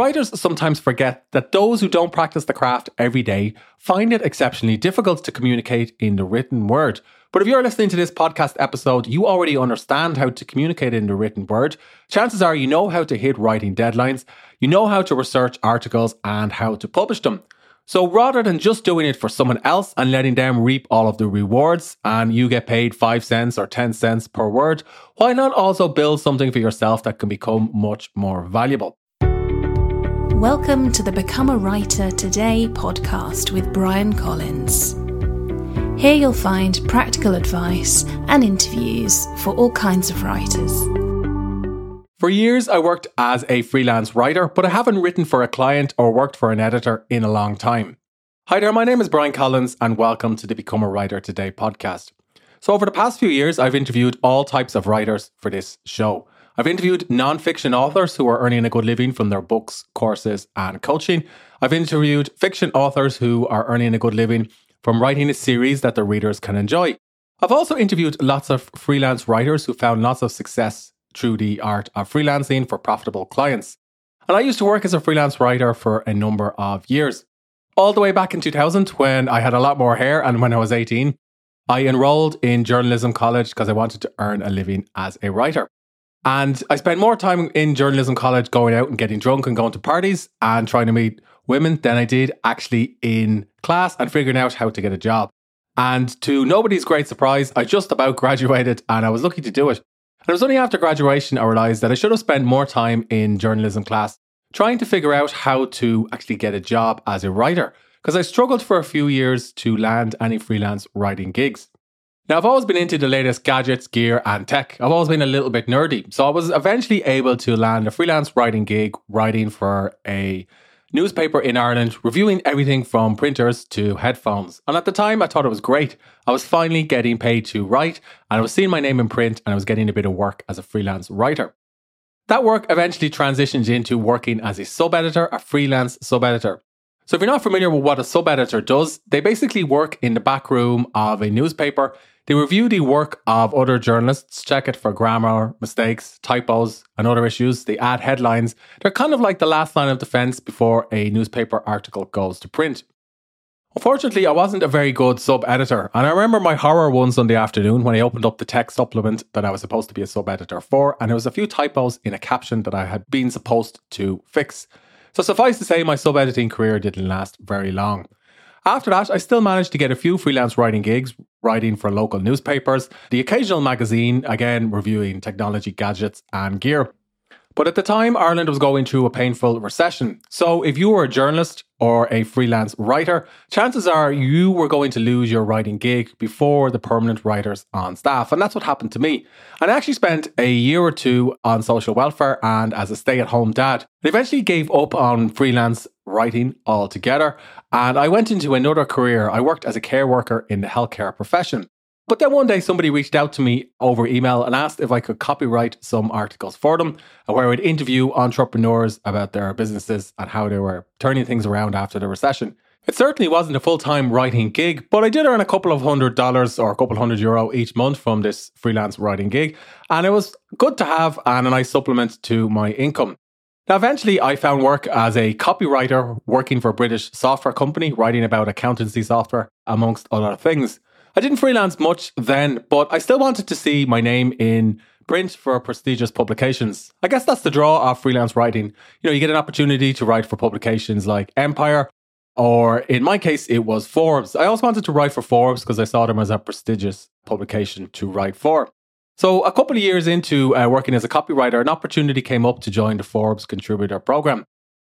Writers sometimes forget that those who don't practice the craft every day find it exceptionally difficult to communicate in the written word. But if you're listening to this podcast episode, you already understand how to communicate in the written word. Chances are you know how to hit writing deadlines, you know how to research articles, and how to publish them. So rather than just doing it for someone else and letting them reap all of the rewards and you get paid 5 cents or 10 cents per word, why not also build something for yourself that can become much more valuable? Welcome to the Become a Writer Today podcast with Bryan Collins. Here you'll find practical advice and interviews for all kinds of writers. For years, I worked as a freelance writer, but I haven't written for a client or worked for an editor in a long time. Hi there, my name is Bryan Collins, and welcome to the Become a Writer Today podcast. So, over the past few years, I've interviewed all types of writers for this show. I've interviewed non-fiction authors who are earning a good living from their books, courses, and coaching. I've interviewed fiction authors who are earning a good living from writing a series that their readers can enjoy. I've also interviewed lots of freelance writers who found lots of success through the art of freelancing for profitable clients. And I used to work as a freelance writer for a number of years. All the way back in 2000, when I had a lot more hair and when I was 18, I enrolled in journalism college because I wanted to earn a living as a writer. And I spent more time in journalism college going out and getting drunk and going to parties and trying to meet women than I did actually in class and figuring out how to get a job. And to nobody's great surprise, I just about graduated and I was lucky to do it. And it was only after graduation I realised that I should have spent more time in journalism class trying to figure out how to actually get a job as a writer because I struggled for a few years to land any freelance writing gigs. Now, I've always been into the latest gadgets, gear, and tech. I've always been a little bit nerdy. So I was eventually able to land a freelance writing gig writing for a newspaper in Ireland, reviewing everything from printers to headphones. And at the time, I thought it was great. I was finally getting paid to write, and I was seeing my name in print, and I was getting a bit of work as a freelance writer. That work eventually transitioned into working as a sub editor, a freelance sub editor. So, if you're not familiar with what a sub editor does, they basically work in the back room of a newspaper they review the work of other journalists, check it for grammar, mistakes, typos, and other issues. They add headlines. They're kind of like the last line of defense before a newspaper article goes to print. Unfortunately, I wasn't a very good sub editor, and I remember my horror one Sunday afternoon when I opened up the tech supplement that I was supposed to be a sub editor for, and there was a few typos in a caption that I had been supposed to fix. So, suffice to say, my sub editing career didn't last very long. After that, I still managed to get a few freelance writing gigs, writing for local newspapers, the occasional magazine, again reviewing technology, gadgets, and gear. But at the time, Ireland was going through a painful recession. So if you were a journalist or a freelance writer, chances are you were going to lose your writing gig before the permanent writers on staff. And that's what happened to me. And I actually spent a year or two on social welfare and as a stay at home dad. I eventually gave up on freelance writing altogether. And I went into another career. I worked as a care worker in the healthcare profession. But then one day somebody reached out to me over email and asked if I could copyright some articles for them, uh, where I would interview entrepreneurs about their businesses and how they were turning things around after the recession. It certainly wasn't a full time writing gig, but I did earn a couple of hundred dollars or a couple hundred euro each month from this freelance writing gig, and it was good to have and a nice supplement to my income. Now, eventually, I found work as a copywriter working for a British software company, writing about accountancy software, amongst other things. I didn't freelance much then, but I still wanted to see my name in print for prestigious publications. I guess that's the draw of freelance writing. You know, you get an opportunity to write for publications like Empire, or in my case, it was Forbes. I also wanted to write for Forbes because I saw them as a prestigious publication to write for. So, a couple of years into uh, working as a copywriter, an opportunity came up to join the Forbes contributor program.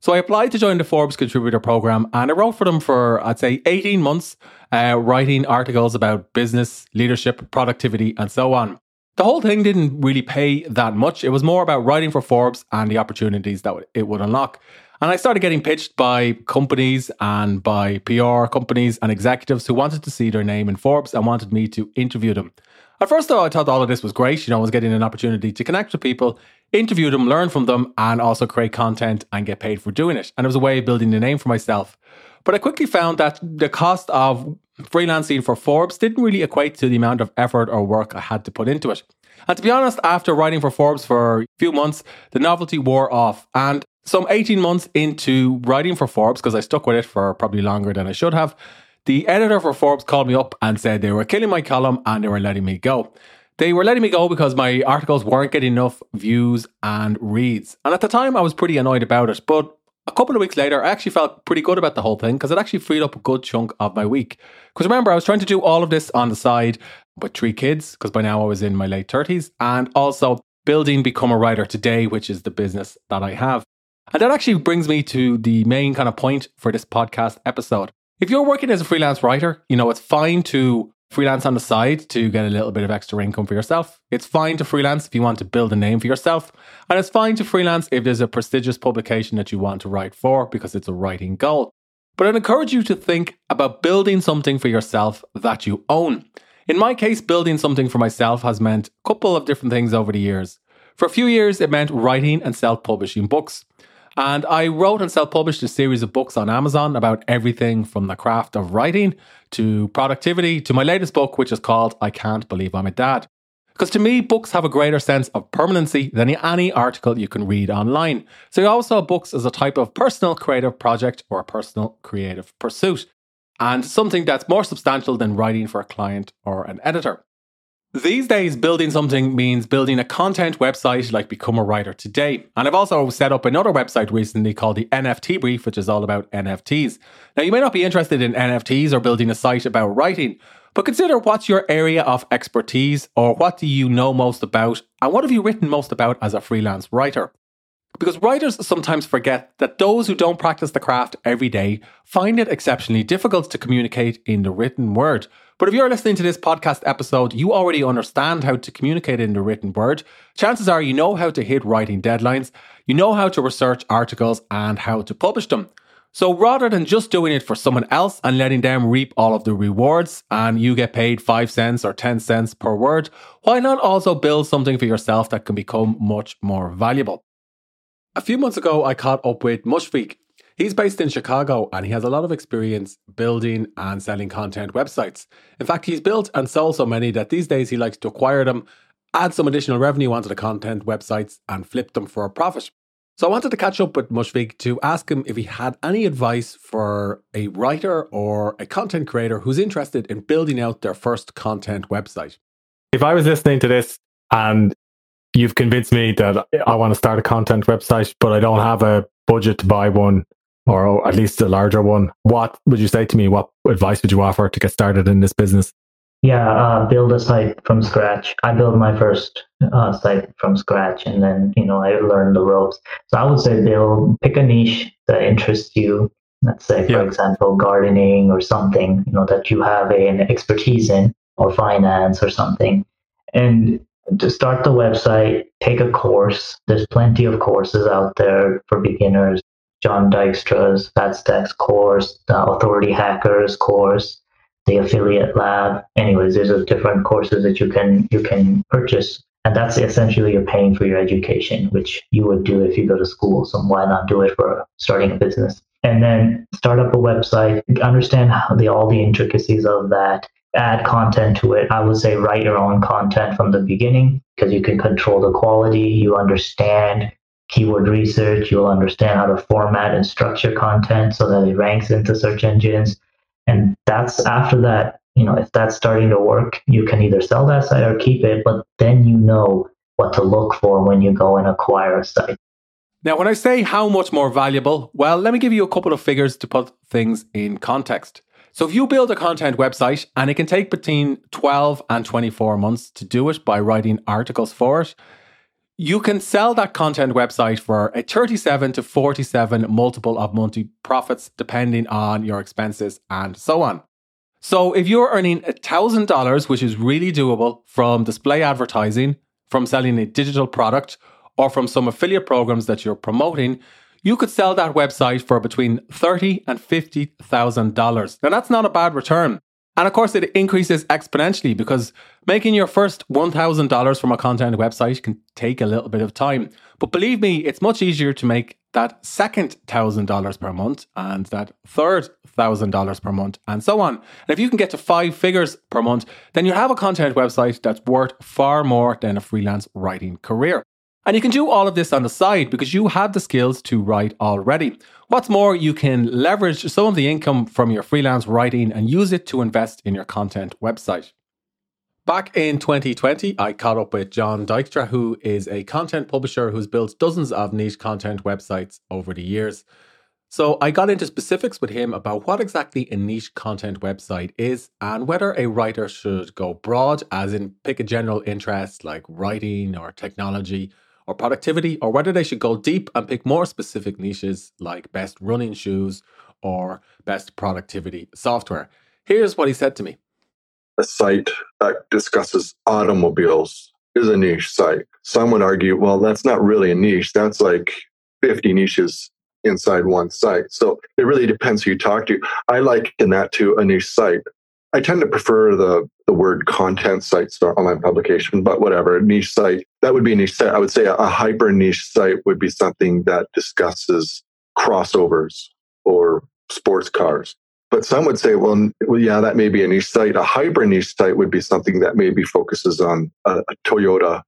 So I applied to join the Forbes contributor program and I wrote for them for, I'd say, 18 months, uh, writing articles about business, leadership, productivity, and so on. The whole thing didn't really pay that much. It was more about writing for Forbes and the opportunities that it would unlock. And I started getting pitched by companies and by PR companies and executives who wanted to see their name in Forbes and wanted me to interview them. At first, though, I thought all of this was great. You know, I was getting an opportunity to connect with people, interview them, learn from them, and also create content and get paid for doing it. And it was a way of building a name for myself. But I quickly found that the cost of freelancing for Forbes didn't really equate to the amount of effort or work I had to put into it. And to be honest, after writing for Forbes for a few months, the novelty wore off. And Some 18 months into writing for Forbes, because I stuck with it for probably longer than I should have, the editor for Forbes called me up and said they were killing my column and they were letting me go. They were letting me go because my articles weren't getting enough views and reads. And at the time, I was pretty annoyed about it. But a couple of weeks later, I actually felt pretty good about the whole thing because it actually freed up a good chunk of my week. Because remember, I was trying to do all of this on the side with three kids, because by now I was in my late 30s, and also building Become a Writer Today, which is the business that I have. And that actually brings me to the main kind of point for this podcast episode. If you're working as a freelance writer, you know, it's fine to freelance on the side to get a little bit of extra income for yourself. It's fine to freelance if you want to build a name for yourself. And it's fine to freelance if there's a prestigious publication that you want to write for because it's a writing goal. But I'd encourage you to think about building something for yourself that you own. In my case, building something for myself has meant a couple of different things over the years. For a few years, it meant writing and self publishing books. And I wrote and self published a series of books on Amazon about everything from the craft of writing to productivity to my latest book, which is called I Can't Believe I'm a Dad. Because to me, books have a greater sense of permanency than any article you can read online. So I also saw books as a type of personal creative project or a personal creative pursuit, and something that's more substantial than writing for a client or an editor. These days, building something means building a content website like Become a Writer Today. And I've also set up another website recently called the NFT Brief, which is all about NFTs. Now, you may not be interested in NFTs or building a site about writing, but consider what's your area of expertise or what do you know most about and what have you written most about as a freelance writer? Because writers sometimes forget that those who don't practice the craft every day find it exceptionally difficult to communicate in the written word. But if you're listening to this podcast episode, you already understand how to communicate in the written word. Chances are you know how to hit writing deadlines, you know how to research articles, and how to publish them. So rather than just doing it for someone else and letting them reap all of the rewards and you get paid 5 cents or 10 cents per word, why not also build something for yourself that can become much more valuable? A few months ago, I caught up with Mushfiq. He's based in Chicago and he has a lot of experience building and selling content websites. In fact, he's built and sold so many that these days he likes to acquire them, add some additional revenue onto the content websites, and flip them for a profit. So I wanted to catch up with Mushfiq to ask him if he had any advice for a writer or a content creator who's interested in building out their first content website. If I was listening to this and you've convinced me that I want to start a content website, but I don't have a budget to buy one or at least a larger one. What would you say to me? What advice would you offer to get started in this business? Yeah, uh, build a site from scratch. I built my first uh, site from scratch, and then you know I learned the ropes. So I would say build, pick a niche that interests you. Let's say, for yeah. example, gardening or something you know that you have an expertise in, or finance or something, and to start the website, take a course. There's plenty of courses out there for beginners. Jon Dykstra's FatStacks course, the Authority Hackers course, the Affiliate Lab. Anyways, there's a different courses that you can you can purchase, and that's essentially you're paying for your education, which you would do if you go to school. So why not do it for starting a business? And then start up a website, understand how the all the intricacies of that, add content to it. I would say write your own content from the beginning because you can control the quality. You understand keyword research. You'll understand how to format and structure content so that it ranks into search engines. And that's after that, you know, if that's starting to work, you can either sell that site or keep it, but then you know what to look for when you go and acquire a site. Now, when I say how much more valuable, well, let me give you a couple of figures to put things in context. So if you build a content website and it can take between 12 and 24 months to do it by writing articles for it, you can sell that content website for a 37 to 47 multiple of monthly profits depending on your expenses and so on. So if you're earning $1,000, which is really doable from display advertising, from selling a digital product, or from some affiliate programs that you're promoting, you could sell that website for between thirty and fifty thousand dollars. Now that's not a bad return. And of course, it increases exponentially because making your first $1,000 from a content website can take a little bit of time. But believe me, it's much easier to make that second $1,000 per month and that third $1,000 per month and so on. And if you can get to five figures per month, then you have a content website that's worth far more than a freelance writing career. And you can do all of this on the side because you have the skills to write already. What's more, you can leverage some of the income from your freelance writing and use it to invest in your content website. Back in 2020, I caught up with Jon Dykstra, who is a content publisher who's built dozens of niche content websites over the years. So I got into specifics with him about what exactly a niche content website is and whether a writer should go broad, as in pick a general interest like writing or technology, or productivity, or whether they should go deep and pick more specific niches like best running shoes or best productivity software. Here's what he said to me A site that discusses automobiles is a niche site. Some would argue, well, that's not really a niche. That's like 50 niches inside one site. So it really depends who you talk to. I liken that to a niche site. I tend to prefer the the word content sites for online publication, but whatever niche site that would be a niche site. I would say a, a hyper niche site would be something that discusses crossovers or sports cars. But some would say, well, well, yeah, that may be a niche site. A hyper niche site would be something that maybe focuses on a Toyota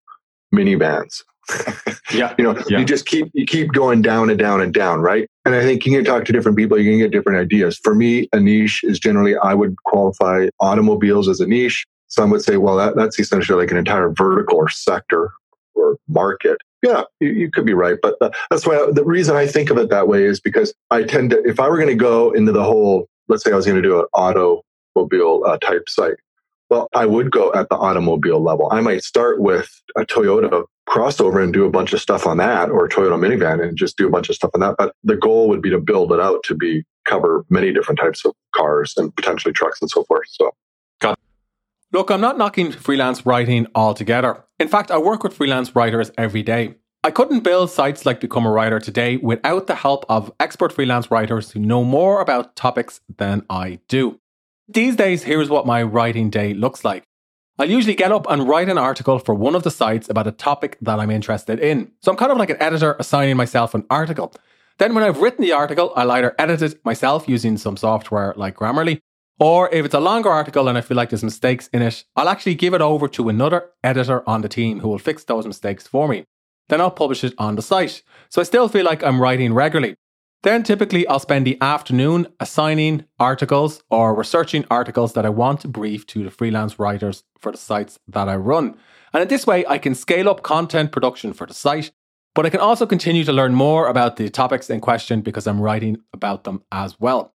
minivans yeah. you know, yeah. you just keep you keep going down and down and down, right? And I think you can talk to different people, you can get different ideas. For me, a niche is generally I would qualify automobiles as a niche. Some would say, well, that, that's essentially like an entire vertical or sector or market. Yeah, you, you could be right, but uh, that's why the reason I think of it that way is because I tend to, if I were going to go into the whole, let's say I was going to do an automobile uh, type site, well, I would go at the automobile level. I might start with a Toyota crossover and do a bunch of stuff on that or Toyota minivan and just do a bunch of stuff on that. But the goal would be to build it out to be cover many different types of cars and potentially trucks and so forth. So Look, I'm not knocking freelance writing altogether. In fact, I work with freelance writers every day. I couldn't build sites like Become a Writer today without the help of expert freelance writers who know more about topics than I do. These days, here's what my writing day looks like. I'll usually get up and write an article for one of the sites about a topic that I'm interested in. So I'm kind of like an editor assigning myself an article. Then, when I've written the article, I'll either edit it myself using some software like Grammarly, or if it's a longer article and I feel like there's mistakes in it, I'll actually give it over to another editor on the team who will fix those mistakes for me. Then I'll publish it on the site. So I still feel like I'm writing regularly. Then typically I'll spend the afternoon assigning articles or researching articles that I want to brief to the freelance writers for the sites that I run. And in this way, I can scale up content production for the site, but I can also continue to learn more about the topics in question because I'm writing about them as well.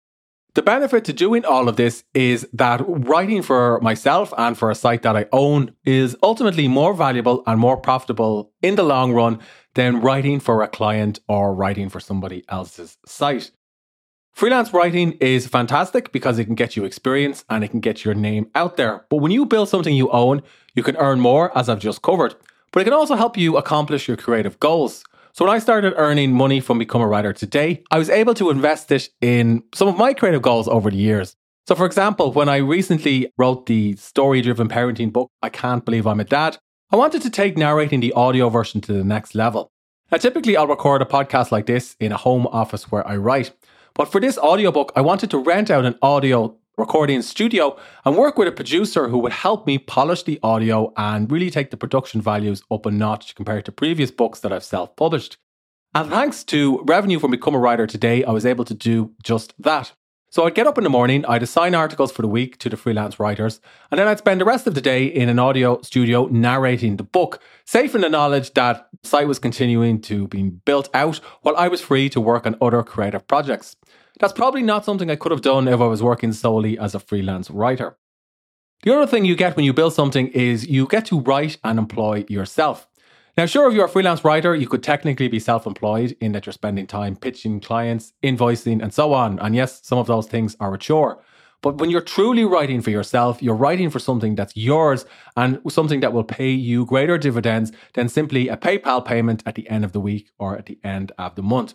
The benefit to doing all of this is that writing for myself and for a site that I own is ultimately more valuable and more profitable in the long run than writing for a client or writing for somebody else's site. Freelance writing is fantastic because it can get you experience and it can get your name out there. But when you build something you own, you can earn more, as I've just covered. But it can also help you accomplish your creative goals. So when I started earning money from Become a Writer today, I was able to invest it in some of my creative goals over the years. So, for example, when I recently wrote the story driven parenting book, I Can't Believe I'm a Dad, I wanted to take narrating the audio version to the next level. Now, typically, I'll record a podcast like this in a home office where I write. But for this audiobook, I wanted to rent out an audio recording studio and work with a producer who would help me polish the audio and really take the production values up a notch compared to previous books that I've self published. And thanks to revenue from Become a Writer today, I was able to do just that. So I'd get up in the morning, I'd assign articles for the week to the freelance writers, and then I'd spend the rest of the day in an audio studio narrating the book, safe in the knowledge that the site was continuing to be built out while I was free to work on other creative projects. That's probably not something I could have done if I was working solely as a freelance writer. The other thing you get when you build something is you get to write and employ yourself. Now, sure, if you're a freelance writer, you could technically be self employed in that you're spending time pitching clients, invoicing, and so on. And yes, some of those things are a chore. But when you're truly writing for yourself, you're writing for something that's yours and something that will pay you greater dividends than simply a PayPal payment at the end of the week or at the end of the month.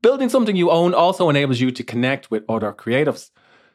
Building something you own also enables you to connect with other creatives.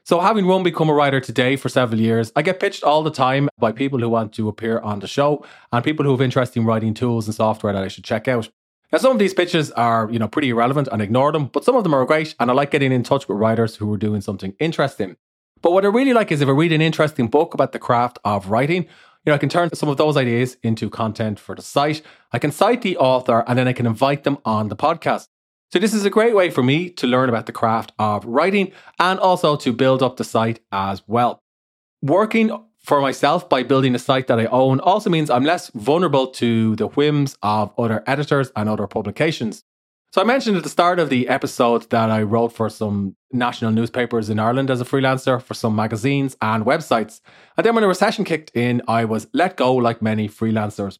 So, having run Become a Writer today for several years, I get pitched all the time by people who want to appear on the show and people who have interest in writing tools and software that I should check out. Now, some of these pitches are, you know, pretty irrelevant and ignore them, but some of them are great, and I like getting in touch with writers who are doing something interesting. But what I really like is if I read an interesting book about the craft of writing, You know, I can turn some of those ideas into content for the site. I can cite the author and then I can invite them on the podcast. So, this is a great way for me to learn about the craft of writing and also to build up the site as well. Working for myself by building a site that I own also means I'm less vulnerable to the whims of other editors and other publications. So, I mentioned at the start of the episode that I wrote for some national newspapers in Ireland as a freelancer, for some magazines and websites. And then when the recession kicked in, I was let go like many freelancers.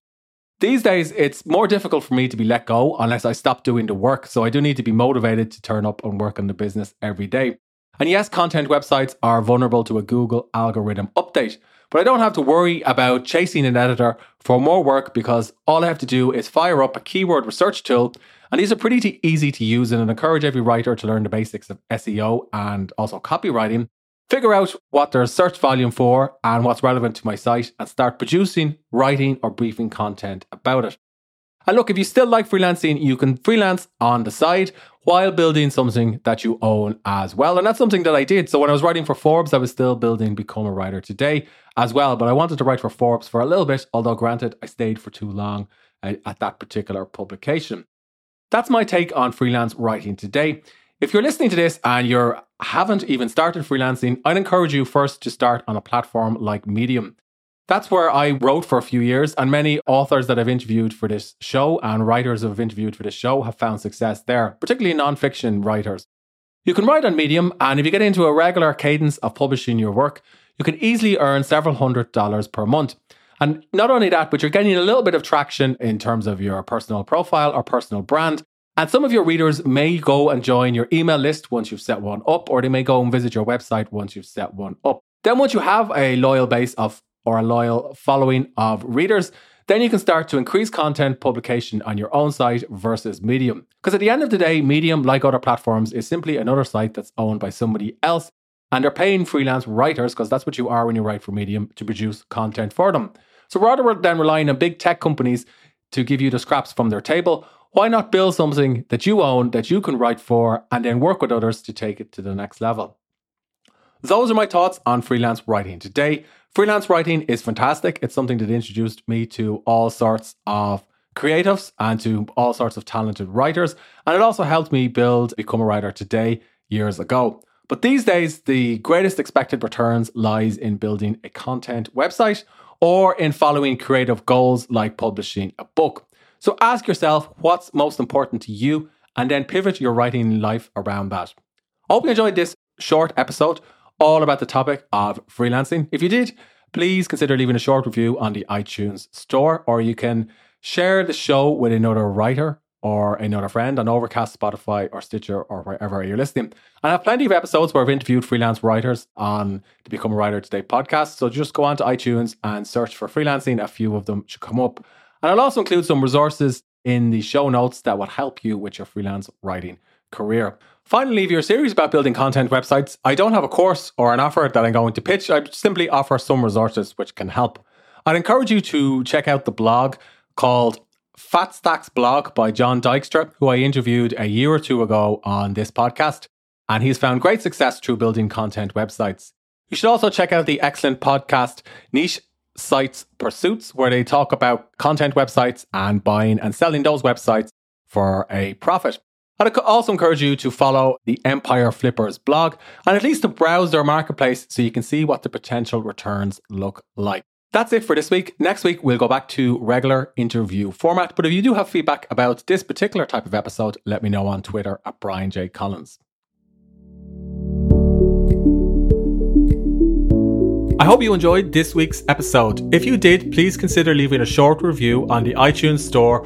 These days, it's more difficult for me to be let go unless I stop doing the work. So I do need to be motivated to turn up and work on the business every day. And yes, content websites are vulnerable to a Google algorithm update, but I don't have to worry about chasing an editor for more work because all I have to do is fire up a keyword research tool. And these are pretty easy to use and encourage every writer to learn the basics of SEO and also copywriting figure out what there's search volume for and what's relevant to my site, and start producing, writing, or briefing content about it. And look, if you still like freelancing, you can freelance on the side while building something that you own as well. And that's something that I did. So when I was writing for Forbes, I was still building Become a Writer Today as well. But I wanted to write for Forbes for a little bit, although granted, I stayed for too long uh, at that particular publication. That's my take on freelance writing today. If you're listening to this and you haven't even started freelancing, I'd encourage you first to start on a platform like Medium. That's where I wrote for a few years, and many authors that I've interviewed for this show and writers have interviewed for this show have found success there, particularly nonfiction writers. You can write on Medium, and if you get into a regular cadence of publishing your work, you can easily earn several hundred dollars per month. And not only that, but you're getting a little bit of traction in terms of your personal profile or personal brand, and some of your readers may go and join your email list once you've set one up, or they may go and visit your website once you've set one up. Then, once you have a loyal base of or a loyal following of readers, then you can start to increase content publication on your own site versus Medium. Because at the end of the day, Medium, like other platforms, is simply another site that's owned by somebody else. And they're paying freelance writers, because that's what you are when you write for Medium, to produce content for them. So rather than relying on big tech companies to give you the scraps from their table, why not build something that you own, that you can write for, and then work with others to take it to the next level? Those are my thoughts on freelance writing today. Freelance writing is fantastic. It's something that introduced me to all sorts of creatives and to all sorts of talented writers. And it also helped me build Become a Writer today years ago. But these days, the greatest expected returns lies in building a content website or in following creative goals like publishing a book. So ask yourself what's most important to you and then pivot your writing life around that. I hope you enjoyed this short episode all about the topic of freelancing. If you did, please consider leaving a short review on the iTunes store or you can share the show with another writer or another friend on Overcast, Spotify, or Stitcher, or wherever you're listening. And I have plenty of episodes where I've interviewed freelance writers on the Become a Writer Today podcast. So just go on to iTunes and search for freelancing. A few of them should come up. And I'll also include some resources in the show notes that will help you with your freelance writing career. Finally, if you're serious about building content websites, I don't have a course or an offer that I'm going to pitch. I simply offer some resources which can help. I'd encourage you to check out the blog called Fat Stacks blog by Jon Dykstra, who I interviewed a year or two ago on this podcast. And he's found great success through building content websites. You should also check out the excellent podcast Niche Sites Pursuits, where they talk about content websites and buying and selling those websites for a profit. I'd also encourage you to follow the Empire Flippers blog and at least to browse their marketplace so you can see what the potential returns look like. That's it for this week. Next week, we'll go back to regular interview format. But if you do have feedback about this particular type of episode, let me know on Twitter at Bryan J. Collins. I hope you enjoyed this week's episode. If you did, please consider leaving a short review on the iTunes Store